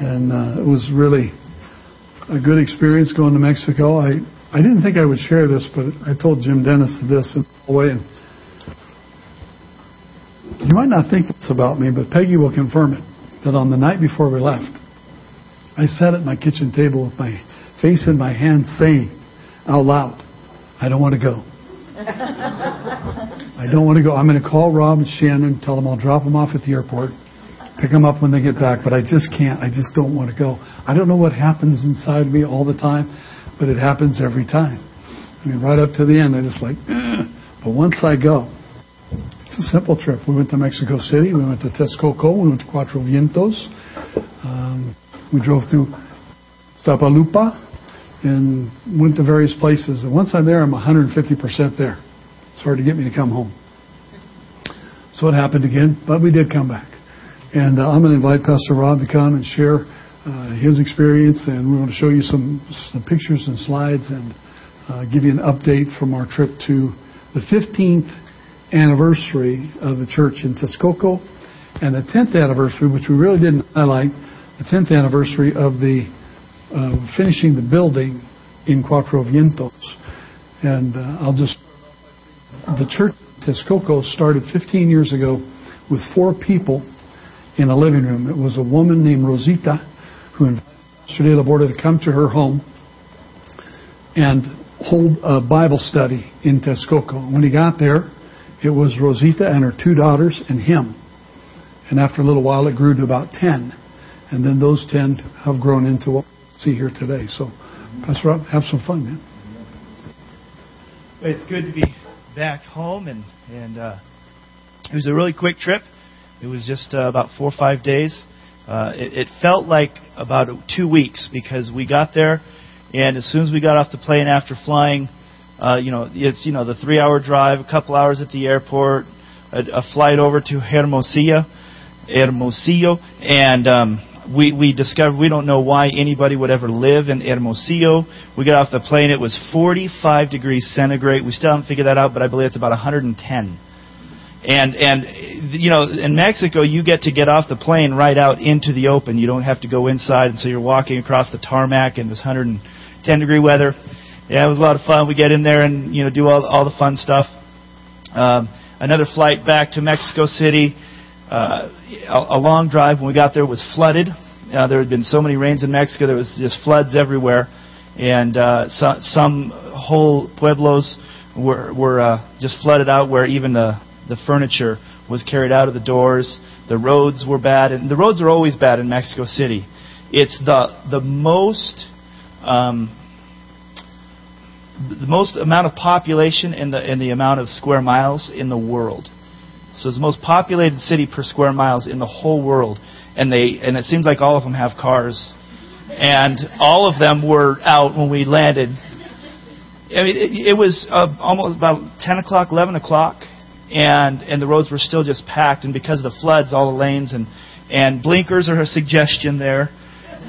and uh, it was really a good experience going to Mexico. I I didn't think I would share this, but I told Jim Dennis this in a way, and you might not think this about me, but Peggy will confirm it. That on the night before we left, I sat at my kitchen table with my face in my hands, saying out loud, "I don't want to go." I don't want to go. I'm going to call Rob and Shannon, tell them I'll drop them off at the airport, pick them up when they get back, but I just can't. I just don't want to go. I don't know what happens inside me all the time, but it happens every time. I mean, right up to the end, I just like, Ugh. but once I go, it's a simple trip. We went to Mexico City, we went to Texcoco, we went to Cuatro Vientos, um, we drove through Tapalupa, and went to various places. And once I'm there, I'm 150% there. It's hard to get me to come home. So it happened again, but we did come back. And uh, I'm going to invite Pastor Rob to come and share uh, his experience, and we're going to show you some, some pictures and slides and uh, give you an update from our trip to the 15th anniversary of the church in Texcoco and the 10th anniversary, which we really didn't highlight, the 10th anniversary of the finishing the building in Cuatro Vientos. And uh, I'll just, the church Texcoco started 15 years ago with four people in a living room. It was a woman named Rosita who invited Pastor De La Borda to come to her home and hold a Bible study in Texcoco. When he got there, it was Rosita and her two daughters and him. And after a little while, it grew to about 10. And then those 10 have grown into what we see here today. So, Pastor Rob, have some fun, man. It's good to be back home, and and uh, it was a really quick trip. It was just uh, about four or five days. Uh, it, it felt like about two weeks because we got there, and as soon as we got off the plane after flying, uh, you know, it's you know the three-hour drive, a couple hours at the airport, a, a flight over to Hermosillo, Hermosillo, and um, we, we discovered we don't know why anybody would ever live in Hermosillo. We got off the plane, it was 45 degrees centigrade. We still haven't figured that out, but I believe it's about 110. And and you know, in Mexico, you get to get off the plane right out into the open. You don't have to go inside, and so you're walking across the tarmac in this 110 degree weather. Yeah, it was a lot of fun. We get in there and you know do all all the fun stuff. Um, another flight back to Mexico City uh, a, a long drive. When we got there, was flooded. Uh, there had been so many rains in Mexico, there was just floods everywhere, and uh, so, some whole pueblos were were uh, just flooded out, where even the the furniture was carried out of the doors. The roads were bad, and the roads are always bad in Mexico City. It's the the most um, the most amount of population in the in the amount of square miles in the world. So it's the most populated city per square miles in the whole world, and they and it seems like all of them have cars, and all of them were out when we landed. I mean, it, it was uh, almost about 10 o'clock, 11 o'clock, and and the roads were still just packed. And because of the floods, all the lanes and and blinkers are a suggestion there.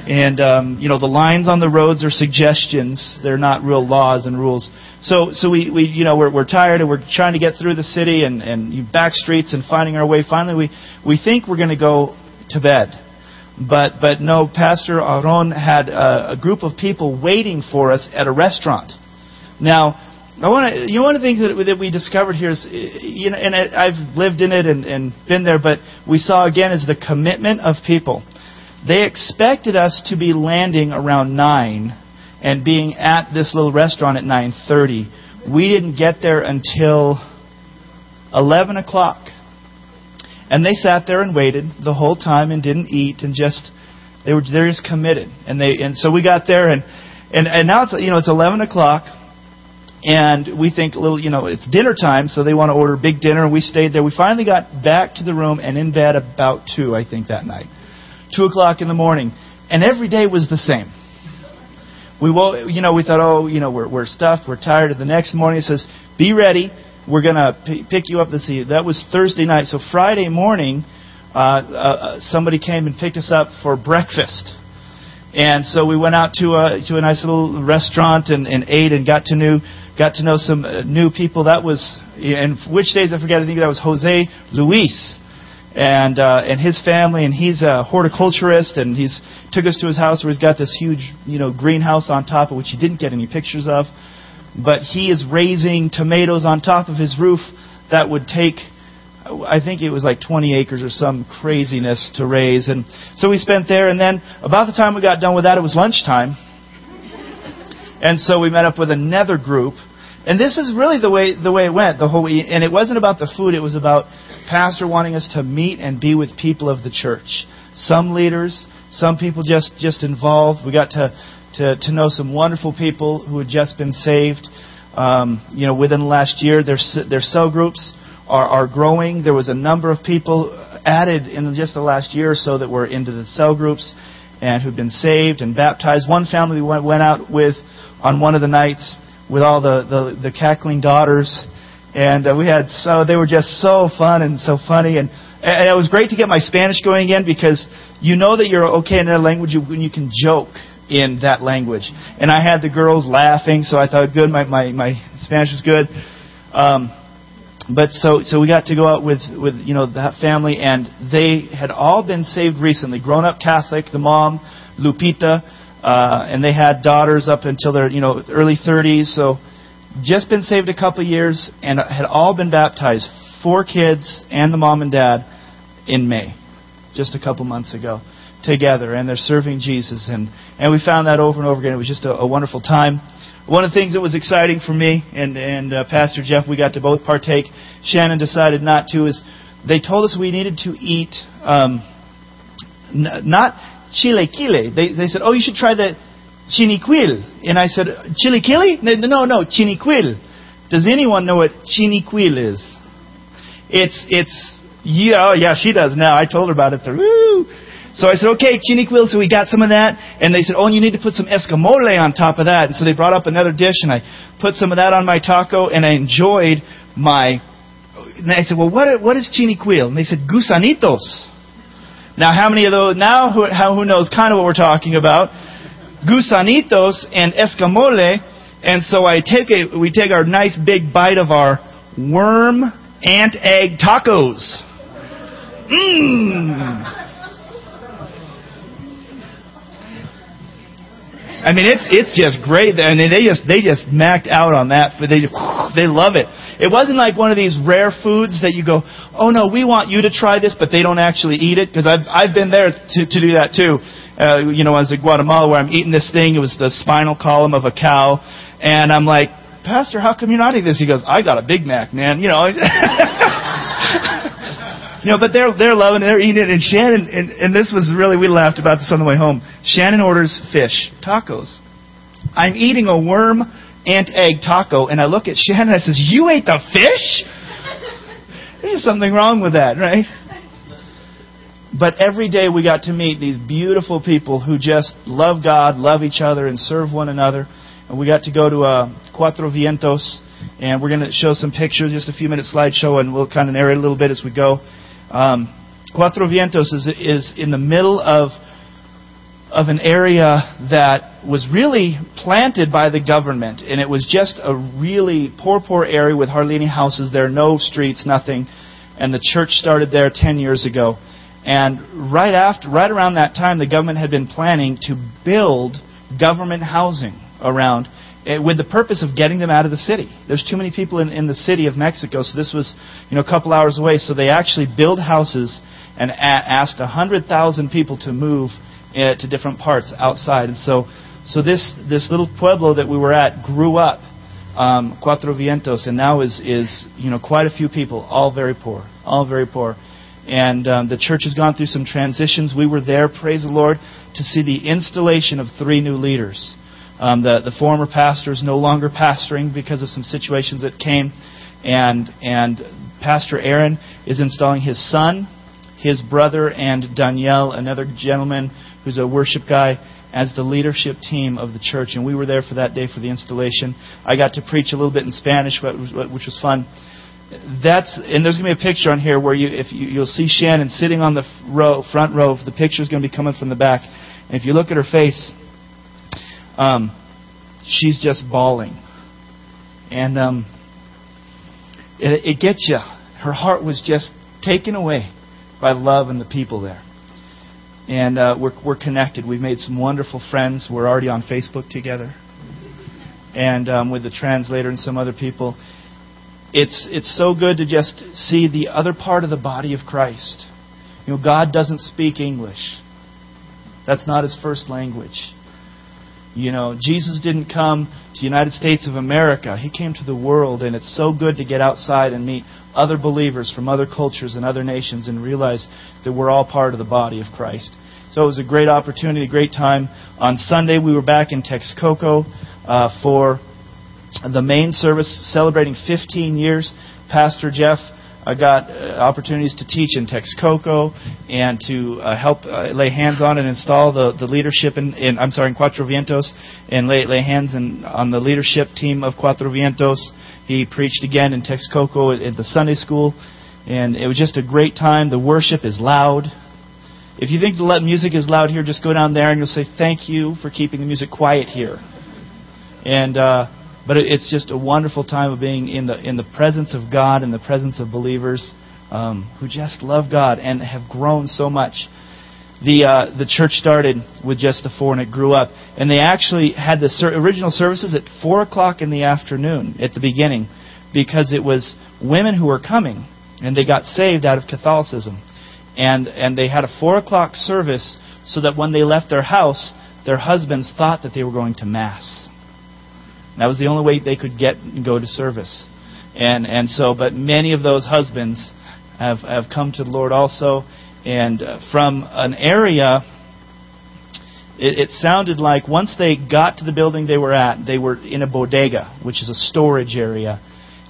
And um, you know the lines on the roads are suggestions; they're not real laws and rules. So, so we, we you know we're, we're tired and we're trying to get through the city and and back streets and finding our way. Finally, we we think we're going to go to bed, but but no. Pastor Aaron had a, a group of people waiting for us at a restaurant. Now, I want to. You know, one of the things that, that we discovered here is, you know, and I've lived in it and, and been there, but we saw again is the commitment of people. They expected us to be landing around 9 and being at this little restaurant at 9.30. We didn't get there until 11 o'clock. And they sat there and waited the whole time and didn't eat and just they were they're just committed. And they and so we got there and and, and now it's you know it's 11 o'clock and we think little you know it's dinner time so they want to order a big dinner and we stayed there. We finally got back to the room and in bed about two I think that night two o'clock in the morning, and every day was the same. We will, you know, we thought, oh, you know, we're we're stuffed, we're tired. And the next morning it says, be ready, we're gonna p- pick you up this evening. That was Thursday night. So Friday morning, uh, uh, somebody came and picked us up for breakfast. And so we went out to a to a nice little restaurant and, and ate and got to know got to know some uh, new people. That was and which days I forget. I think that was Jose Luis and uh, and his family, and he's a horticulturist, and he's took us to his house where he's got this huge, you know, greenhouse on top of which he didn't get any pictures of, but he is raising tomatoes on top of his roof that would take. I think it was like 20 acres or some craziness to raise. And so we spent there, and then about the time we got done with that, it was lunchtime. And so we met up with another group. And this is really the way the way it went the whole and it wasn't about the food it was about pastor wanting us to meet and be with people of the church. Some leaders some people just just involved. We got to to, to know some wonderful people who had just been saved um, you know within the last year. Their their cell groups are, are growing. There was a number of people added in just the last year or so that were into the cell groups and who'd been saved and baptized. One family we went, went out with on one of the nights with all the, the, the cackling daughters. And uh, we had so they were just so fun and so funny and and it was great to get my Spanish going again because you know that you're okay in that language when you can joke in that language. And I had the girls laughing, so I thought, good, my my, my Spanish is good. Um, but so so we got to go out with with you know that family, and they had all been saved recently, grown up Catholic. The mom, Lupita, uh, and they had daughters up until their you know early 30s. So just been saved a couple years and had all been baptized. Four kids and the mom and dad in May, just a couple months ago, together, and they're serving Jesus. And and we found that over and over again. It was just a, a wonderful time. One of the things that was exciting for me and and uh, Pastor Jeff, we got to both partake. Shannon decided not to. Is they told us we needed to eat um, not chilequile. They, they said, oh, you should try the chinicuil. And I said, chilequile? No, no, chinicuil. Does anyone know what chinicuil is? It's, it's, yeah, oh, yeah, she does now. I told her about it. Woo! So I said, okay, chinicuil. So we got some of that. And they said, oh, and you need to put some escamole on top of that. And so they brought up another dish and I put some of that on my taco and I enjoyed my, and I said, well, what, what is chinicuil? And they said, gusanitos. Now, how many of those, now who, how, who knows kind of what we're talking about? Gusanitos and escamole. And so I take a, we take our nice big bite of our worm ant egg tacos. Mmm. I mean, it's it's just great. I mean, they just they just macked out on that. They they love it. It wasn't like one of these rare foods that you go, oh no, we want you to try this, but they don't actually eat it because I've I've been there to to do that too. Uh, you know, as in Guatemala where I'm eating this thing. It was the spinal column of a cow, and I'm like, Pastor, how come you're not eating this? He goes, I got a Big Mac, man. You know. You know, but they're they're loving it, they're eating it, and Shannon and, and this was really we laughed about this on the way home. Shannon orders fish tacos. I'm eating a worm ant egg taco, and I look at Shannon and I says, "You ate the fish? There's something wrong with that, right?" But every day we got to meet these beautiful people who just love God, love each other, and serve one another. And we got to go to uh, Cuatro Vientos, and we're going to show some pictures, just a few minute slideshow, and we'll kind of narrate a little bit as we go. Um, Cuatro Vientos is, is in the middle of of an area that was really planted by the government, and it was just a really poor, poor area with hardly any houses there, no streets, nothing. And the church started there 10 years ago. And right after, right around that time, the government had been planning to build government housing around with the purpose of getting them out of the city. There's too many people in, in the city of Mexico, so this was you know a couple hours away. So they actually build houses and a- asked 100,000 people to move uh, to different parts outside. And so, so this this little pueblo that we were at grew up, um, Cuatro Vientos, and now is is you know quite a few people, all very poor, all very poor. And um, the church has gone through some transitions. We were there, praise the Lord, to see the installation of three new leaders. Um, the, the former pastor is no longer pastoring because of some situations that came. And, and Pastor Aaron is installing his son, his brother, and Danielle, another gentleman who's a worship guy, as the leadership team of the church. And we were there for that day for the installation. I got to preach a little bit in Spanish, which was fun. That's and there's going to be a picture on here where you if you, you'll see Shannon sitting on the row, front row. The picture is going to be coming from the back. And if you look at her face, um, she's just bawling. And um, it, it gets you. Her heart was just taken away by love and the people there. And uh, we're, we're connected. We've made some wonderful friends. We're already on Facebook together. And um, with the translator and some other people. It's, it's so good to just see the other part of the body of Christ. You know, God doesn't speak English. That's not his first language. You know, Jesus didn't come to the United States of America. He came to the world, and it's so good to get outside and meet other believers from other cultures and other nations and realize that we're all part of the body of Christ. So it was a great opportunity, a great time. On Sunday, we were back in Texcoco uh, for the main service celebrating 15 years. Pastor Jeff I got uh, opportunities to teach in Texcoco and to uh, help uh, lay hands on and install the, the leadership in, in I'm sorry in Cuatro Vientos and lay, lay hands in, on the leadership team of Cuatro Vientos. He preached again in Texcoco at, at the Sunday school, and it was just a great time. The worship is loud. If you think the music is loud here, just go down there and you'll say thank you for keeping the music quiet here. And uh, but it's just a wonderful time of being in the in the presence of God, in the presence of believers um, who just love God and have grown so much. The uh, the church started with just the four, and it grew up. And they actually had the ser- original services at four o'clock in the afternoon at the beginning, because it was women who were coming, and they got saved out of Catholicism, and and they had a four o'clock service so that when they left their house, their husbands thought that they were going to mass that was the only way they could get and go to service. And and so, but many of those husbands have have come to the Lord also, and uh, from an area. It, it sounded like once they got to the building they were at, they were in a bodega, which is a storage area,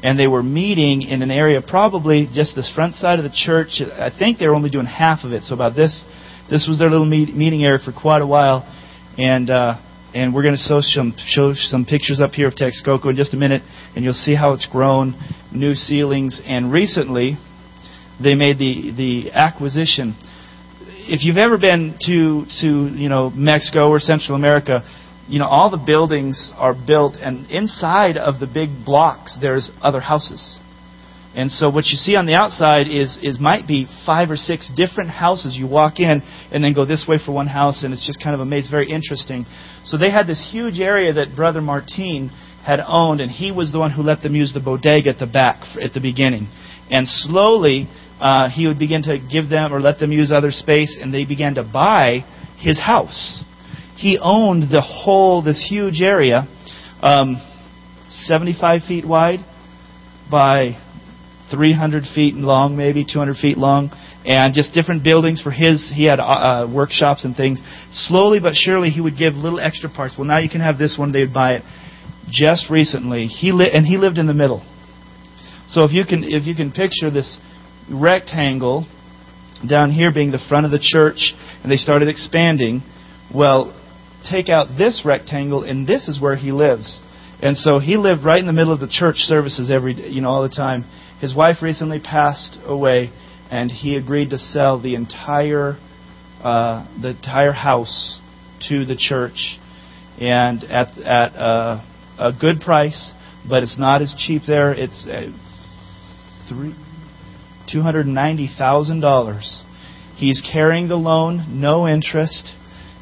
and they were meeting in an area probably just this front side of the church. I think they were only doing half of it, so about this. This was their little meet, meeting area for quite a while, and uh, and we're going to show some, show some pictures up here of Texcoco in just a minute, and you'll see how it's grown, new ceilings, and recently they made the, the acquisition. If you've ever been to, to you know, Mexico or Central America, you know, all the buildings are built, and inside of the big blocks, there's other houses. And so what you see on the outside is, is might be five or six different houses. You walk in and then go this way for one house, and it's just kind of amazing, very interesting. So they had this huge area that Brother Martin had owned, and he was the one who let them use the bodega at the back at the beginning. And slowly, uh, he would begin to give them or let them use other space, and they began to buy his house. He owned the whole, this huge area, um, 75 feet wide by 300 feet long, maybe 200 feet long, and just different buildings for his. He had uh, uh, workshops and things. Slowly but surely, he would give little extra parts. Well, now you can have this one. They'd buy it. Just recently, he li- and he lived in the middle. So if you can if you can picture this rectangle down here being the front of the church, and they started expanding. Well, take out this rectangle, and this is where he lives. And so he lived right in the middle of the church services every you know all the time. His wife recently passed away, and he agreed to sell the entire uh, the entire house to the church, and at at uh, a good price. But it's not as cheap there. It's uh, three two hundred ninety thousand dollars. He's carrying the loan, no interest,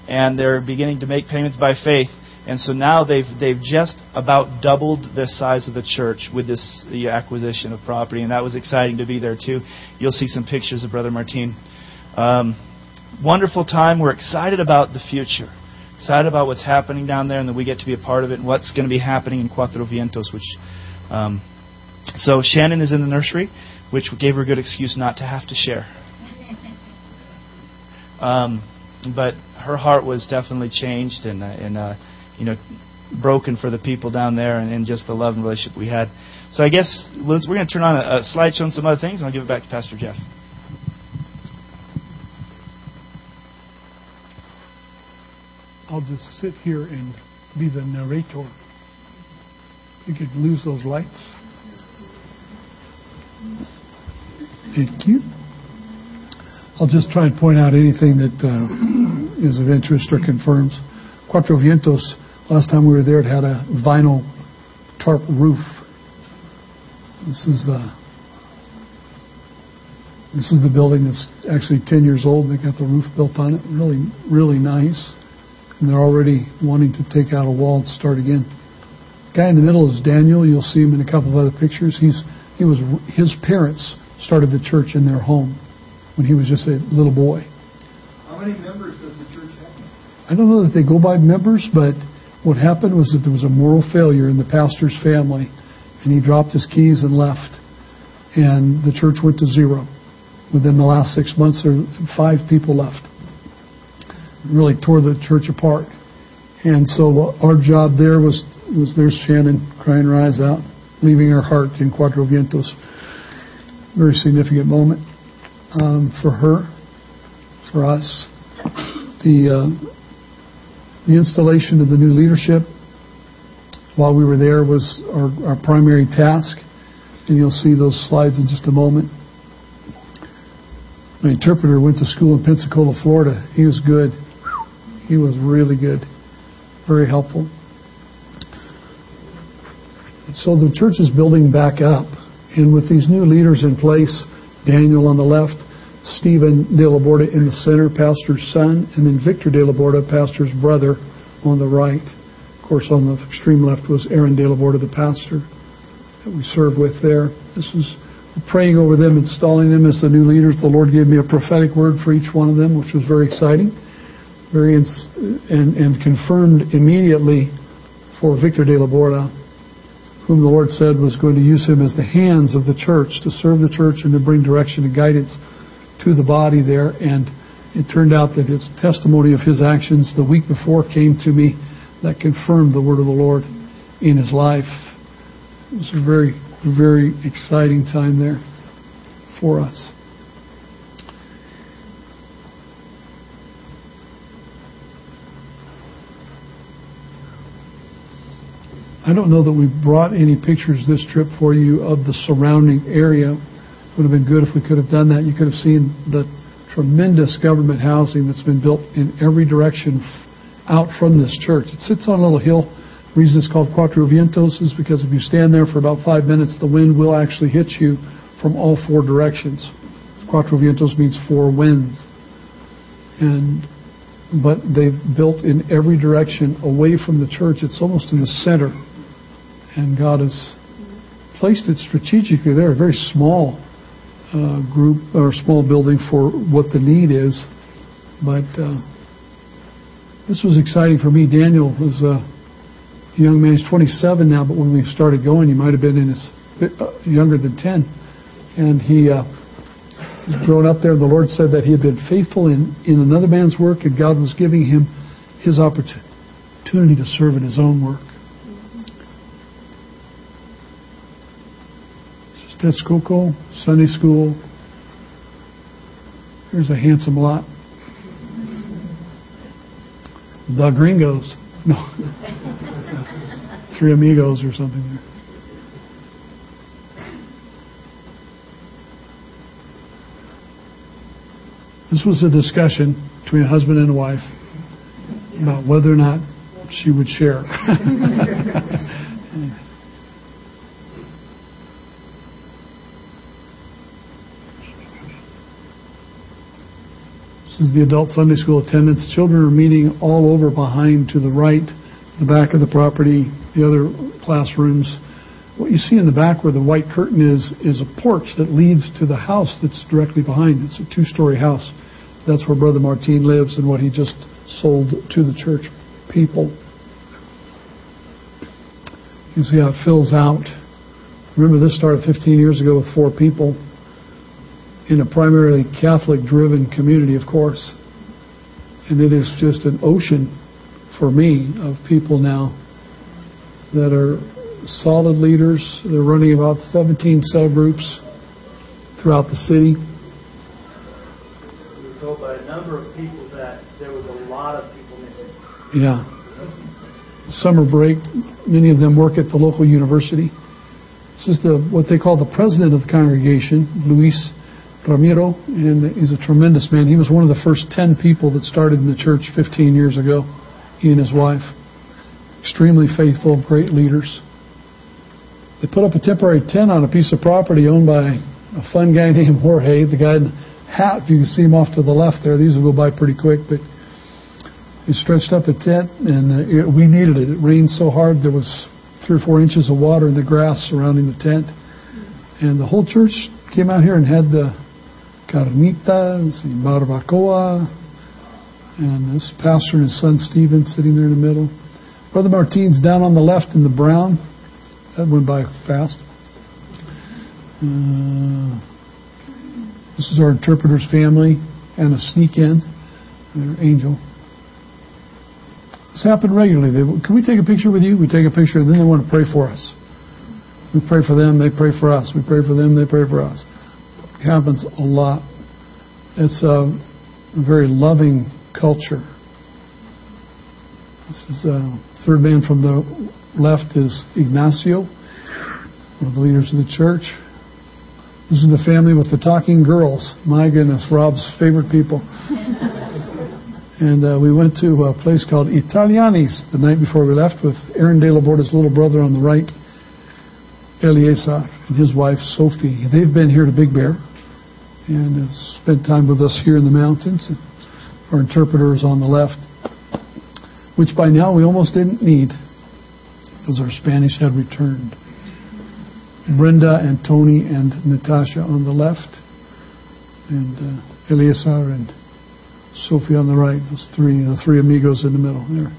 and they're beginning to make payments by faith. And so now they've they've just about doubled the size of the church with this the acquisition of property, and that was exciting to be there too. You'll see some pictures of Brother Martin. Um, wonderful time. We're excited about the future. Excited about what's happening down there, and that we get to be a part of it, and what's going to be happening in Cuatro Vientos. Which, um, so Shannon is in the nursery, which gave her a good excuse not to have to share. Um, but her heart was definitely changed, and uh, and. Uh, you know, broken for the people down there and, and just the love and relationship we had. So I guess we're going to turn on a, a slide showing some other things, and I'll give it back to Pastor Jeff. I'll just sit here and be the narrator. You could lose those lights. Thank you. I'll just try and point out anything that uh, is of interest or confirms. Cuatro Vientos Last time we were there, it had a vinyl tarp roof. This is uh, This is the building that's actually 10 years old. They got the roof built on it. Really, really nice. And they're already wanting to take out a wall and start again. The guy in the middle is Daniel. You'll see him in a couple of other pictures. He's he was his parents started the church in their home when he was just a little boy. How many members does the church have? I don't know that they go by members, but what happened was that there was a moral failure in the pastor's family, and he dropped his keys and left, and the church went to zero. Within the last six months, there five people left. It really tore the church apart. And so our job there was was there's Shannon crying her eyes out, leaving her heart in Cuatro Vientos. Very significant moment um, for her, for us. The uh, the installation of the new leadership while we were there was our, our primary task, and you'll see those slides in just a moment. My interpreter went to school in Pensacola, Florida. He was good. He was really good, very helpful. So the church is building back up, and with these new leaders in place, Daniel on the left, Stephen De La Borda in the center, pastor's son, and then Victor De La Borda, pastor's brother, on the right. Of course, on the extreme left was Aaron De La Borda, the pastor that we served with there. This was praying over them, installing them as the new leaders. The Lord gave me a prophetic word for each one of them, which was very exciting, very ins- and, and confirmed immediately for Victor De La Borda, whom the Lord said was going to use him as the hands of the church to serve the church and to bring direction and guidance to the body there. And it turned out that his testimony of his actions the week before came to me that confirmed the word of the Lord in his life. It was a very very exciting time there for us. I don't know that we brought any pictures this trip for you of the surrounding area. Would have been good if we could have done that. You could have seen the tremendous government housing that's been built in every direction out from this church. It sits on a little hill the reason it's called Cuatro Vientos is because if you stand there for about five minutes, the wind will actually hit you from all four directions. Cuatro Vientos means four winds. And but they've built in every direction away from the church. It's almost in the center. And God has placed it strategically there, very small uh, group or small building for what the need is. But uh, this was exciting for me. Daniel was a young man. He's 27 now, but when we started going, he might have been in his uh, younger than 10, and he uh, was grown up there. The Lord said that he had been faithful in in another man's work, and God was giving him his opportunity to serve in his own work. Texcoco Sunday School. Here's a handsome lot. The Gringos. No. Three Amigos or something there. This was a discussion between a husband and a wife about whether or not she would share. This is the adult Sunday school attendance. Children are meeting all over behind to the right, the back of the property, the other classrooms. What you see in the back where the white curtain is, is a porch that leads to the house that's directly behind. It's a two story house. That's where Brother Martin lives and what he just sold to the church people. You see how it fills out. Remember, this started 15 years ago with four people in a primarily Catholic driven community, of course. And it is just an ocean for me of people now that are solid leaders. They're running about 17 cell groups throughout the city. We were told by a number of people that there was a lot of people missing. Yeah. Summer break, many of them work at the local university. This is the what they call the president of the congregation, Luis Ramiro, and he's a tremendous man. He was one of the first 10 people that started in the church 15 years ago, he and his wife. Extremely faithful, great leaders. They put up a temporary tent on a piece of property owned by a fun guy named Jorge. The guy in the hat, if you can see him off to the left there, these will go by pretty quick, but he stretched up a tent, and uh, it, we needed it. It rained so hard there was three or four inches of water in the grass surrounding the tent, and the whole church came out here and had the carnitas and barbacoa, and this pastor and his son Stephen sitting there in the middle. Brother Martin's down on the left in the brown. That went by fast. Uh, this is our interpreter's family and a sneak in, their angel. This happened regularly. They, can we take a picture with you? We take a picture, and then they want to pray for us. We pray for them, they pray for us. We pray for them, they pray for us. Happens a lot. It's a very loving culture. This is the uh, third man from the left is Ignacio, one of the leaders of the church. This is the family with the talking girls. My goodness, Rob's favorite people. and uh, we went to a place called Italianni's the night before we left with Aaron De La Borda's little brother on the right, Eliezer, and his wife, Sophie. They've been here to Big Bear and spent time with us here in the mountains. Our interpreter is on the left, which by now we almost didn't need because our Spanish had returned. Brenda and Tony and Natasha on the left, and uh, Eleazar and Sophie on the right. Those three, the three amigos in the middle there.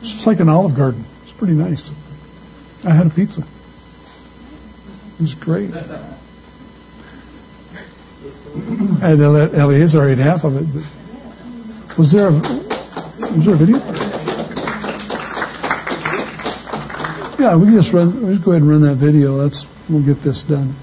It's just like an Olive Garden. It's pretty nice. I had a pizza. It was great. And Eleazar ate half of it. was there a, was there a video? Yeah, we can just run. We just go ahead and run that video. Let's. We'll get this done.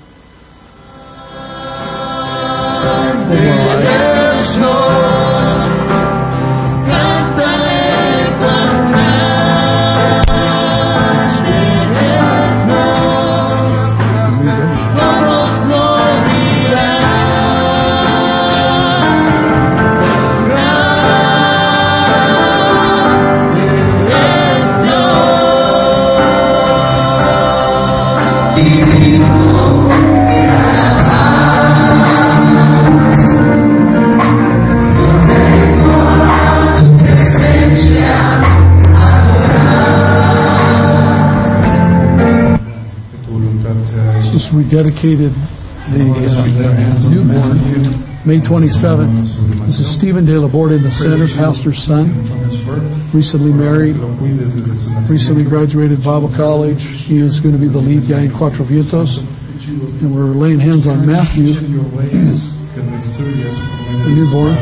Dedicated the uh, newborn May 27th. This is Stephen De La Borda in the center, pastor's son, recently married, recently graduated Bible college. He is going to be the lead guy in Cuatro Vientos. And we're laying hands on Matthew, the newborn,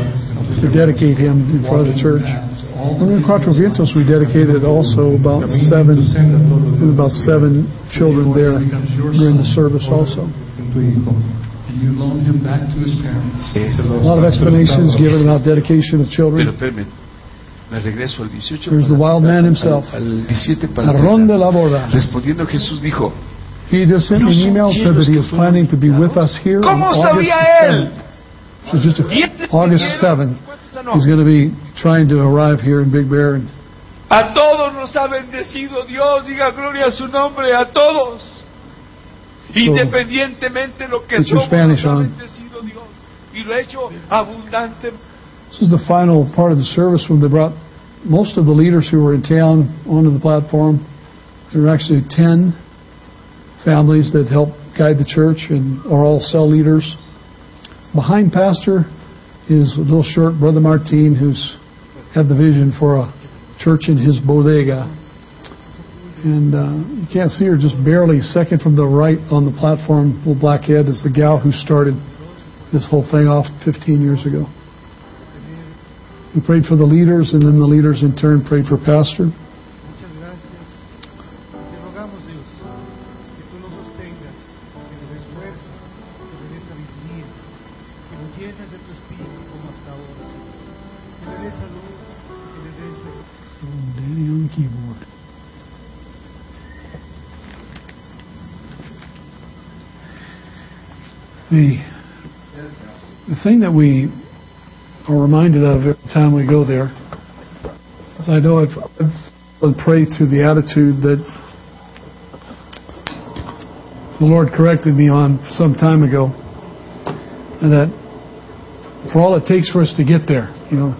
to dedicate him in front of the church. When in Cuatro Vientos, we dedicated also about seven, about seven children there during the service also. You loan him back to his parents. A lot of explanations given about dedication of children. There's the wild man himself. De la Borda. Respondiendo Jesús dijo, He just sent me an email said that he is planning to be with us here on August 7th. So just August 7th. He's going to be trying to arrive here in Big Bear. And a todos nos ha bendecido Dios, diga gloria a su nombre, a todos. Independientemente lo que somos, Spanish nos ha bendecido Dios. Y lo ha hecho abundante. This is the final part of the service when they brought most of the leaders who were in town onto the platform. There were actually 10 families that helped guide the church and are all cell leaders. Behind Pastor is little short Brother Martin, who's had the vision for a church in his bodega. And uh, you can't see her just barely. Second from the right on the platform, little black head, is the gal who started this whole thing off 15 years ago. We prayed for the leaders, and then the leaders in turn prayed for Pastor. Thing that we are reminded of every time we go there is I know I've, I've prayed through the attitude that the Lord corrected me on some time ago, and that for all it takes for us to get there, you know,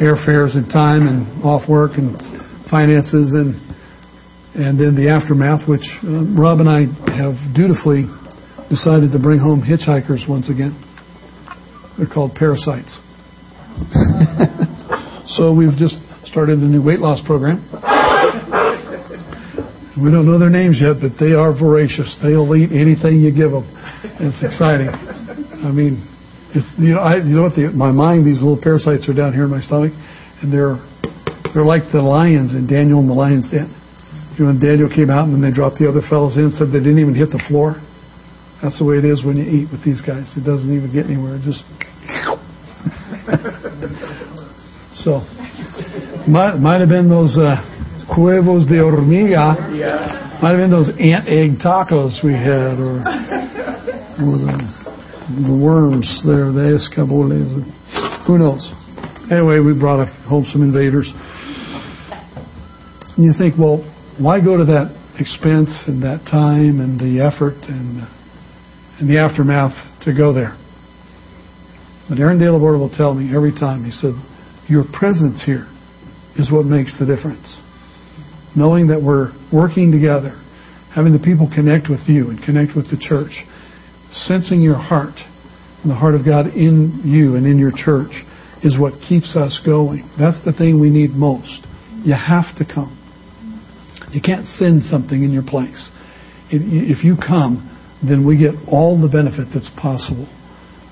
airfares and time and off work and finances and and then the aftermath, which uh, Rob and I have dutifully decided to bring home hitchhikers once again. They're called parasites. so we've just started a new weight loss program. We don't know their names yet, but they are voracious. They'll eat anything you give them. It's exciting. I mean, it's you know I you know what the, my mind these little parasites are down here in my stomach, and they're they're like the lions in Daniel and the lion's den. You know, when Daniel came out and when they dropped the other fellows in, said they didn't even hit the floor. That's the way it is when you eat with these guys. It doesn't even get anywhere. It just so might might have been those uh, huevos de hormiga. Yeah. Might have been those ant egg tacos we had, or, or the, the worms there, the escabeches. Who knows? Anyway, we brought home some invaders. And you think, well, why go to that expense and that time and the effort and and the aftermath to go there? But Aaron De La Borda will tell me every time. He said, "Your presence here is what makes the difference. Knowing that we're working together, having the people connect with you and connect with the church, sensing your heart and the heart of God in you and in your church." Is what keeps us going. That's the thing we need most. You have to come. You can't send something in your place. If you come, then we get all the benefit that's possible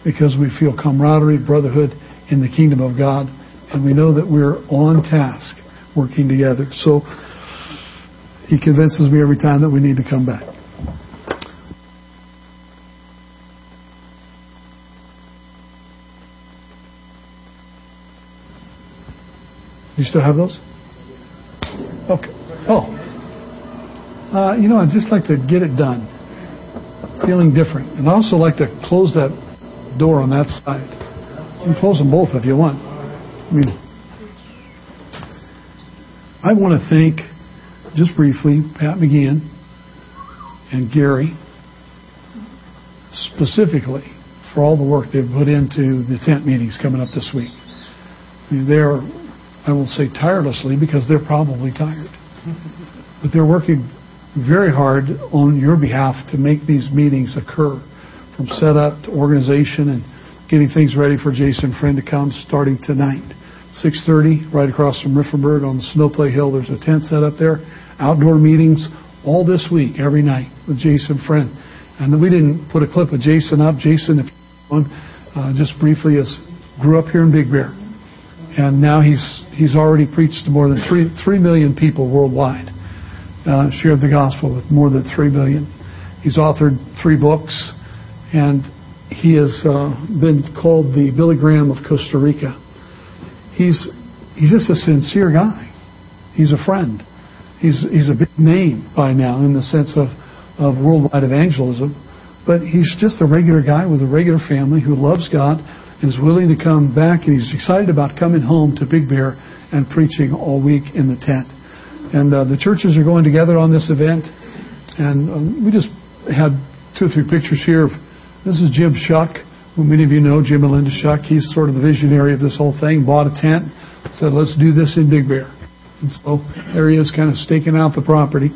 because we feel camaraderie, brotherhood in the kingdom of God, and we know that we're on task working together. So he convinces me every time that we need to come back. You still have those? Okay. Oh. Uh, you know, I'd just like to get it done. Feeling different. And I also like to close that door on that side. You can close them both if you want. I mean, I want to thank, just briefly, Pat McGinn and Gary specifically for all the work they've put into the tent meetings coming up this week. I mean, they're, I won't say tirelessly because they're probably tired, but they're working very hard on your behalf to make these meetings occur, from setup to organization and getting things ready for Jason Frenn to come starting tonight. 6:30, right across from Rifferberg on the Snowplay Hill. There's a tent set up there. Outdoor meetings all this week, every night with Jason Frenn. And we didn't put a clip of Jason up. Jason, if one, uh, just briefly, is grew up here in Big Bear, and now he's he's already preached to more than three three million people worldwide uh, shared the gospel with more than 3 billion. He's authored three books, and he has uh, been called the Billy Graham of Costa Rica. He's he's just a sincere guy. He's a friend. He's he's a big name by now in the sense of of worldwide evangelism, but he's just a regular guy with a regular family who loves God and is willing to come back, and he's excited about coming home to Big Bear and preaching all week in the tent. And uh, the churches are going together on this event. And um, we just had two or three pictures here. Of, this is Jim Shuck, who many of you know, Jim and Linda Shuck. He's sort of the visionary of this whole thing. Bought a tent, said, let's do this in Big Bear. And so there he is kind of staking out the property.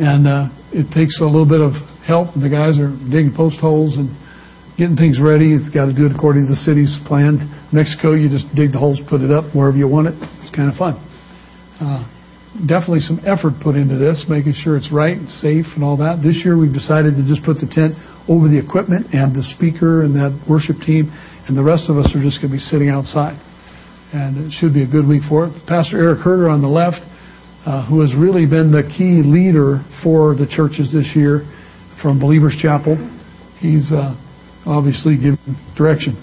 And uh, it takes a little bit of help. The guys are digging post holes and getting things ready. You've got to do it according to the city's plan. Mexico, you just dig the holes, put it up wherever you want it. It's kind of fun. Uh, definitely some effort put into this, making sure it's right and safe and all that. This year we've decided to just put the tent over the equipment and the speaker and that worship team, and the rest of us are just going to be sitting outside. And it should be a good week for it. Pastor Eric Herder on the left, uh, who has really been the key leader for the churches this year from Believers Chapel. He's uh, obviously giving direction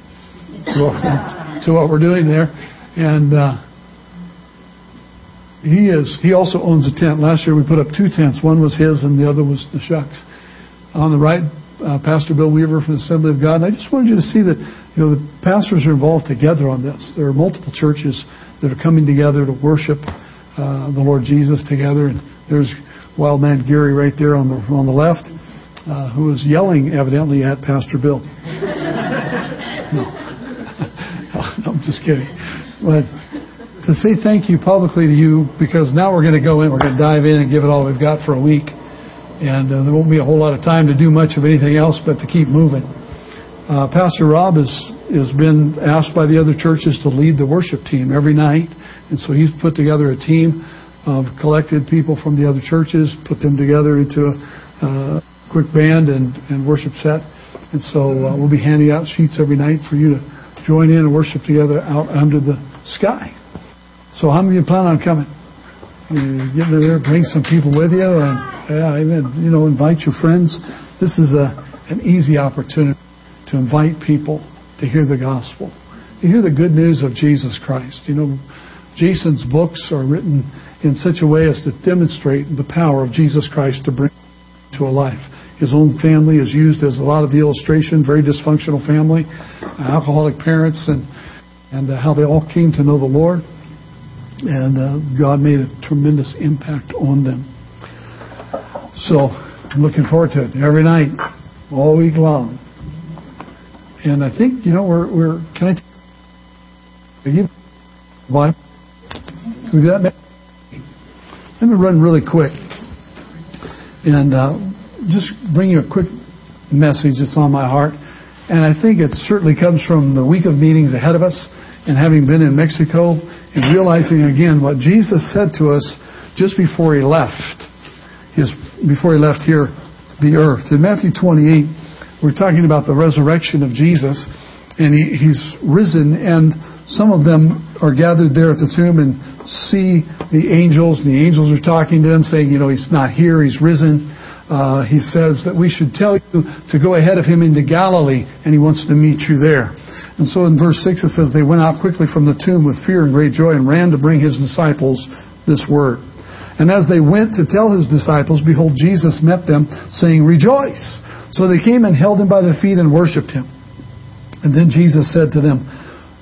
to to what we're doing there. And uh, he is. He also owns a tent. Last year we put up two tents. One was his, and the other was the Shucks. On the right, uh, Pastor Bill Weaver from the Assembly of God. And I just wanted you to see that you know the pastors are involved together on this. There are multiple churches that are coming together to worship uh, the Lord Jesus together. And there's Wild Man Gary right there on the on the left, uh, who was yelling evidently at Pastor Bill. no, I'm just kidding. But to say thank you publicly to you because now we're going to go in, we're going to dive in and give it all we've got for a week. And uh, there won't be a whole lot of time to do much of anything else but to keep moving. Uh, Pastor Rob has, has been asked by the other churches to lead the worship team every night. And so he's put together a team of collected people from the other churches, put them together into a uh, quick band and, and worship set. And so uh, we'll be handing out sheets every night for you to join in and worship together out under the sky. So how many of you plan on coming? You get there, bring some people with you, and yeah, amen. You know, invite your friends. This is a an easy opportunity to invite people to hear the gospel, to hear the good news of Jesus Christ. You know, Jason's books are written in such a way as to demonstrate the power of Jesus Christ to bring to a life. His own family is used as a lot of the illustration, very dysfunctional family, alcoholic parents, and and uh, how they all came to know the Lord and uh, God made a tremendous impact on them. So I'm looking forward to it every night, all week long. And I think you know we're we're can I? Are you? Why? We do that? Let me run really quick and uh, just bring you a quick message that's on my heart. And I think it certainly comes from the week of meetings ahead of us and having been in Mexico and realizing again what Jesus said to us just before he left, his, before he left here, the earth. In Matthew 28, we're talking about the resurrection of Jesus, and he, he's risen, and some of them are gathered there at the tomb and see the angels, the angels are talking to them, saying, you know, he's not here, he's risen. Uh, he says that we should tell you to go ahead of him into Galilee, and he wants to meet you there. And so in verse 6 it says, They went out quickly from the tomb with fear and great joy and ran to bring his disciples this word. And as they went to tell his disciples, behold, Jesus met them, saying, Rejoice! So they came and held him by the feet and worshipped him. And then Jesus said to them,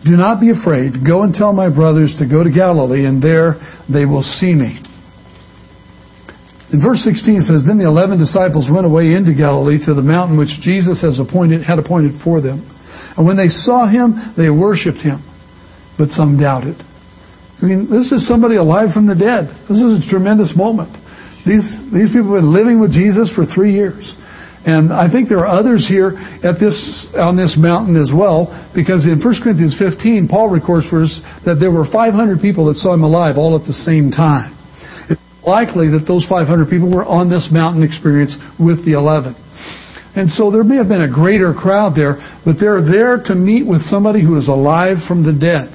Do not be afraid. Go and tell my brothers to go to Galilee, and there they will see me. In verse 16 it says, Then the eleven disciples went away into Galilee to the mountain which Jesus has appointed, had appointed for them. And when they saw him, they worshiped him. But some doubted. I mean, this is somebody alive from the dead. This is a tremendous moment. These, these people have been living with Jesus for three years. And I think there are others here at this, on this mountain as well, because in 1 Corinthians 15, Paul records for us that there were 500 people that saw him alive all at the same time. It's likely that those 500 people were on this mountain experience with the 11. And so there may have been a greater crowd there, but they're there to meet with somebody who is alive from the dead.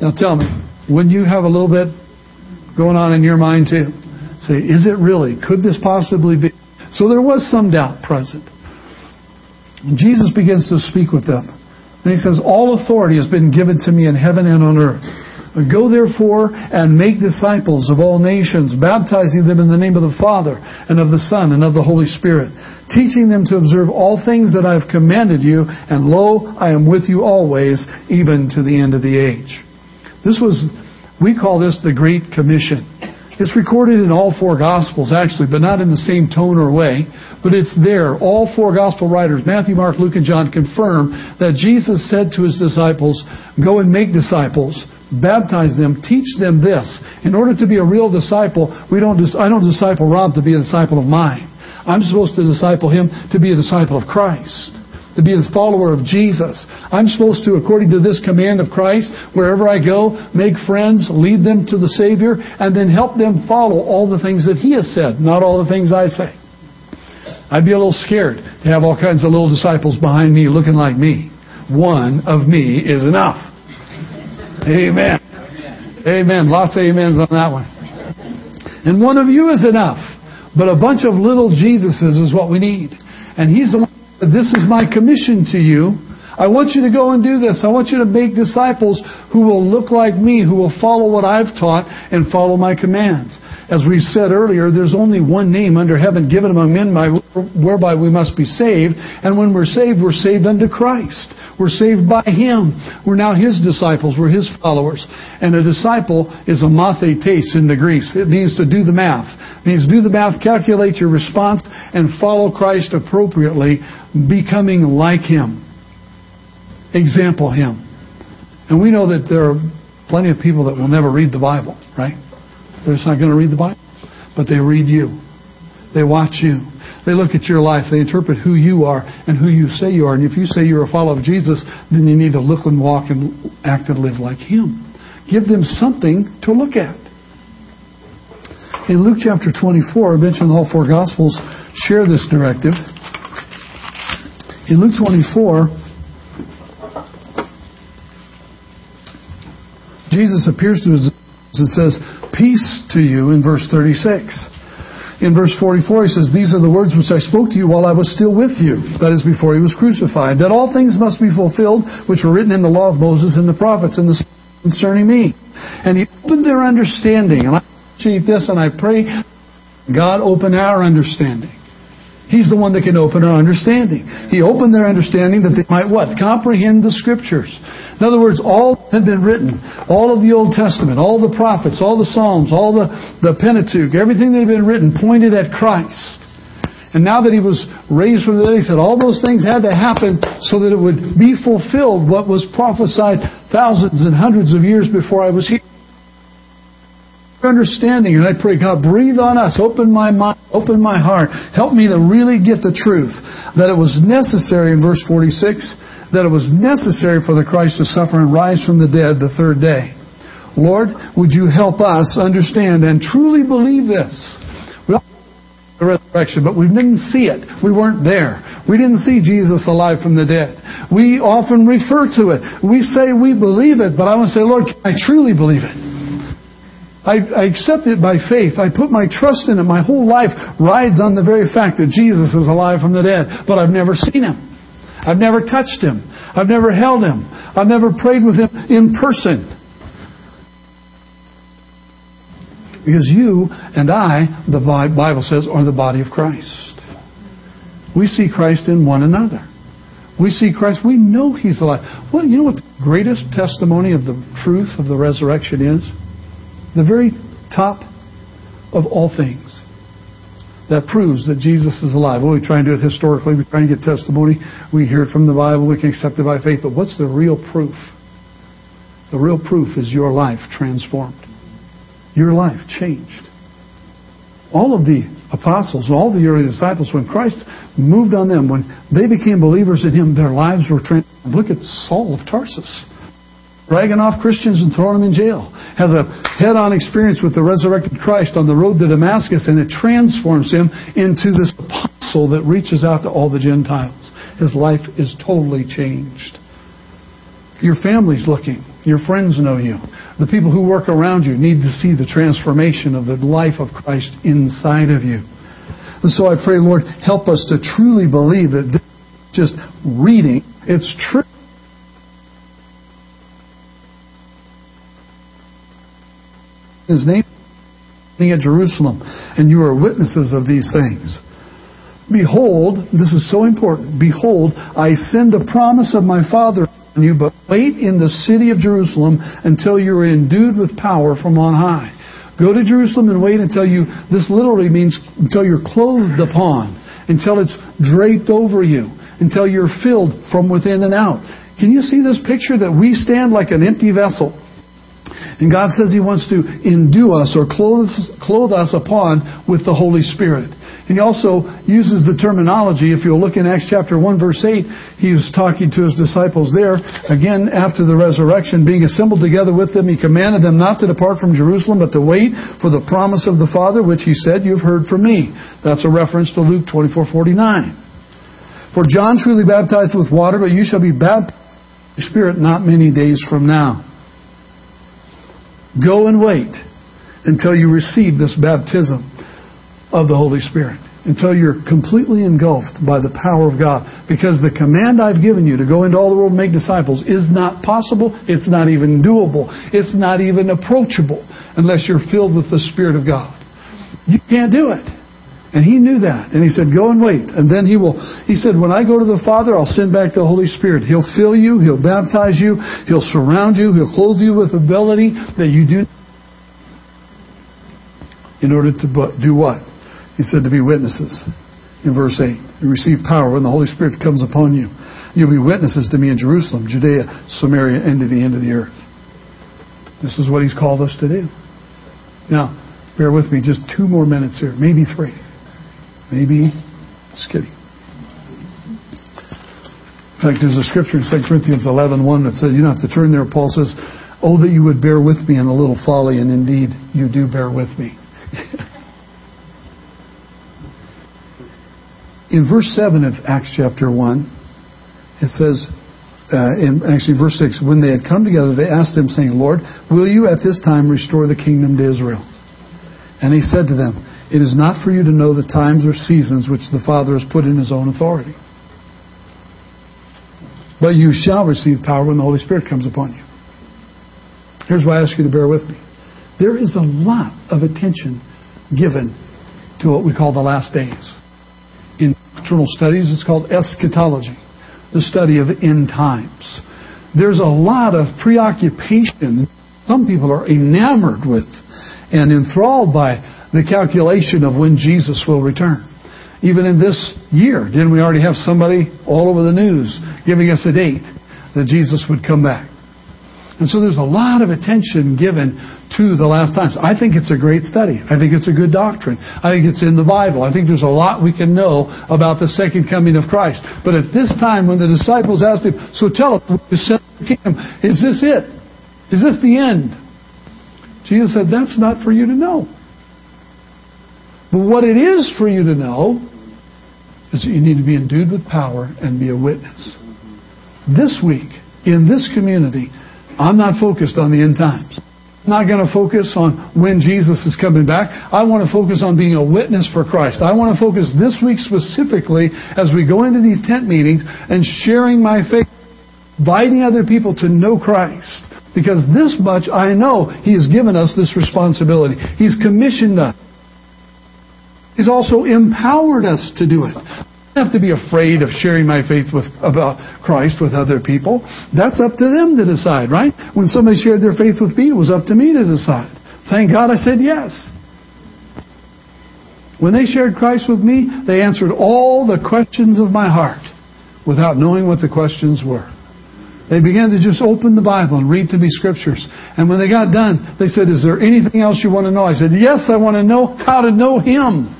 Now tell me, wouldn't you have a little bit going on in your mind too? Say, is it really? Could this possibly be? So there was some doubt present. Jesus begins to speak with them. And he says, All authority has been given to me in heaven and on earth. Go therefore and make disciples of all nations, baptizing them in the name of the Father and of the Son and of the Holy Spirit, teaching them to observe all things that I have commanded you, and lo, I am with you always, even to the end of the age. This was, we call this the Great Commission. It's recorded in all four Gospels, actually, but not in the same tone or way. But it's there. All four Gospel writers, Matthew, Mark, Luke, and John, confirm that Jesus said to his disciples, Go and make disciples baptize them, teach them this. In order to be a real disciple, we don't. I don't disciple Rob to be a disciple of mine. I'm supposed to disciple him to be a disciple of Christ, to be a follower of Jesus. I'm supposed to, according to this command of Christ, wherever I go, make friends, lead them to the Savior, and then help them follow all the things that He has said, not all the things I say. I'd be a little scared to have all kinds of little disciples behind me looking like me. One of me is enough. Amen. Amen. Lots of amens on that one. And one of you is enough. But a bunch of little Jesuses is what we need. And He's the one this is my commission to you. I want you to go and do this. I want you to make disciples who will look like me, who will follow what I've taught and follow my commands. As we said earlier, there's only one name under heaven given among men by, whereby we must be saved. And when we're saved, we're saved unto Christ. We're saved by Him. We're now His disciples. We're His followers. And a disciple is a mathetes in the Greek. It means to do the math. It means do the math, calculate your response, and follow Christ appropriately, becoming like Him. Example Him. And we know that there are plenty of people that will never read the Bible, right? They're just not going to read the Bible. But they read you. They watch you. They look at your life. They interpret who you are and who you say you are. And if you say you're a follower of Jesus, then you need to look and walk and act and live like Him. Give them something to look at. In Luke chapter 24, I mentioned all four Gospels share this directive. In Luke 24, Jesus appears to his and says, Peace to you in verse 36. In verse 44, he says, These are the words which I spoke to you while I was still with you. That is, before he was crucified. That all things must be fulfilled which were written in the law of Moses and the prophets and the concerning me. And he opened their understanding. And I appreciate this and I pray God open our understanding. He's the one that can open our understanding. He opened their understanding that they might what? Comprehend the scriptures. In other words, all had been written. All of the Old Testament, all the prophets, all the Psalms, all the, the Pentateuch, everything that had been written pointed at Christ. And now that he was raised from the dead, he said all those things had to happen so that it would be fulfilled what was prophesied thousands and hundreds of years before I was here understanding. And I pray, God, breathe on us. Open my mind. Open my heart. Help me to really get the truth. That it was necessary, in verse 46, that it was necessary for the Christ to suffer and rise from the dead the third day. Lord, would you help us understand and truly believe this? The resurrection, but we didn't see it. We weren't there. We didn't see Jesus alive from the dead. We often refer to it. We say we believe it, but I want to say, Lord, I truly believe it? I, I accept it by faith. I put my trust in it. My whole life rides on the very fact that Jesus is alive from the dead, but I've never seen him. I've never touched him. I've never held him. I've never prayed with him in person. Because you and I, the Bible says, are the body of Christ. We see Christ in one another. We see Christ. We know He's alive. Well, you know what the greatest testimony of the truth of the resurrection is? The very top of all things that proves that Jesus is alive. Well, we try and do it historically. We try and get testimony. We hear it from the Bible. We can accept it by faith. But what's the real proof? The real proof is your life transformed. Your life changed. All of the apostles, all the early disciples, when Christ moved on them, when they became believers in Him, their lives were transformed. Look at Saul of Tarsus dragging off Christians and throwing them in jail. Has a head on experience with the resurrected Christ on the road to Damascus, and it transforms him into this apostle that reaches out to all the Gentiles. His life is totally changed. Your family's looking. Your friends know you. The people who work around you need to see the transformation of the life of Christ inside of you. And so I pray, Lord, help us to truly believe that this is just reading, it's true. His name at Jerusalem, and you are witnesses of these things. Behold, this is so important. Behold, I send the promise of my Father on you, but wait in the city of Jerusalem until you are endued with power from on high. Go to Jerusalem and wait until you, this literally means until you're clothed upon, until it's draped over you, until you're filled from within and out. Can you see this picture that we stand like an empty vessel? And God says He wants to endue us or clothe, clothe us upon with the Holy Spirit. And He also uses the terminology, if you'll look in Acts chapter 1 verse 8, He was talking to His disciples there, again after the resurrection, being assembled together with them, He commanded them not to depart from Jerusalem, but to wait for the promise of the Father, which He said, You've heard from me. That's a reference to Luke 24:49. For John truly baptized with water, but you shall be baptized with the Spirit not many days from now. Go and wait until you receive this baptism of the Holy Spirit. Until you're completely engulfed by the power of God. Because the command I've given you to go into all the world and make disciples is not possible. It's not even doable. It's not even approachable unless you're filled with the Spirit of God. You can't do it. And he knew that. And he said, Go and wait. And then he will, he said, When I go to the Father, I'll send back the Holy Spirit. He'll fill you, he'll baptize you, he'll surround you, he'll clothe you with ability that you do. In order to do what? He said, To be witnesses. In verse 8, you receive power when the Holy Spirit comes upon you. You'll be witnesses to me in Jerusalem, Judea, Samaria, and to the end of the earth. This is what he's called us to do. Now, bear with me just two more minutes here, maybe three. Maybe. Just kidding. In fact, there's a scripture in 2 Corinthians 11 1 that says, you don't have to turn there. Paul says, Oh, that you would bear with me in a little folly, and indeed you do bear with me. in verse 7 of Acts chapter 1, it says, uh, in actually verse 6, when they had come together, they asked him, saying, Lord, will you at this time restore the kingdom to Israel? And he said to them, it is not for you to know the times or seasons which the Father has put in His own authority. But you shall receive power when the Holy Spirit comes upon you. Here's why I ask you to bear with me. There is a lot of attention given to what we call the last days. In doctrinal studies, it's called eschatology, the study of end times. There's a lot of preoccupation. Some people are enamored with and enthralled by the calculation of when Jesus will return. Even in this year, didn't we already have somebody all over the news giving us a date that Jesus would come back? And so there's a lot of attention given to the last times. I think it's a great study. I think it's a good doctrine. I think it's in the Bible. I think there's a lot we can know about the second coming of Christ. But at this time, when the disciples asked him, So tell us, is this it? Is this the end? Jesus said, That's not for you to know. But what it is for you to know is that you need to be endued with power and be a witness. This week, in this community, I'm not focused on the end times. I'm not going to focus on when Jesus is coming back. I want to focus on being a witness for Christ. I want to focus this week specifically as we go into these tent meetings and sharing my faith, inviting other people to know Christ. Because this much I know He has given us this responsibility. He's commissioned us. He's also empowered us to do it. I don't have to be afraid of sharing my faith with, about Christ with other people. That's up to them to decide, right? When somebody shared their faith with me, it was up to me to decide. Thank God I said yes. When they shared Christ with me, they answered all the questions of my heart without knowing what the questions were. They began to just open the Bible and read to me scriptures. And when they got done, they said, Is there anything else you want to know? I said, Yes, I want to know how to know Him.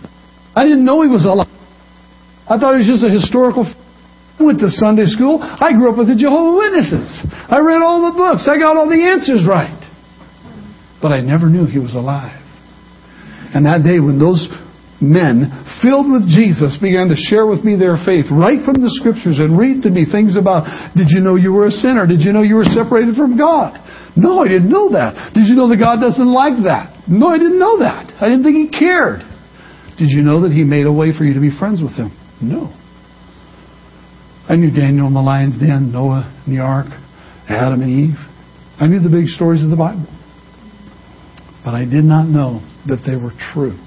I didn't know he was alive. I thought he was just a historical. I went to Sunday school. I grew up with the Jehovah Witnesses. I read all the books. I got all the answers right. But I never knew he was alive. And that day when those men filled with Jesus began to share with me their faith right from the scriptures and read to me things about did you know you were a sinner? Did you know you were separated from God? No, I didn't know that. Did you know that God doesn't like that? No, I didn't know that. I didn't think He cared. Did you know that he made a way for you to be friends with him? No. I knew Daniel in the lion's den, Noah in the ark, Adam and Eve. I knew the big stories of the Bible. But I did not know that they were true.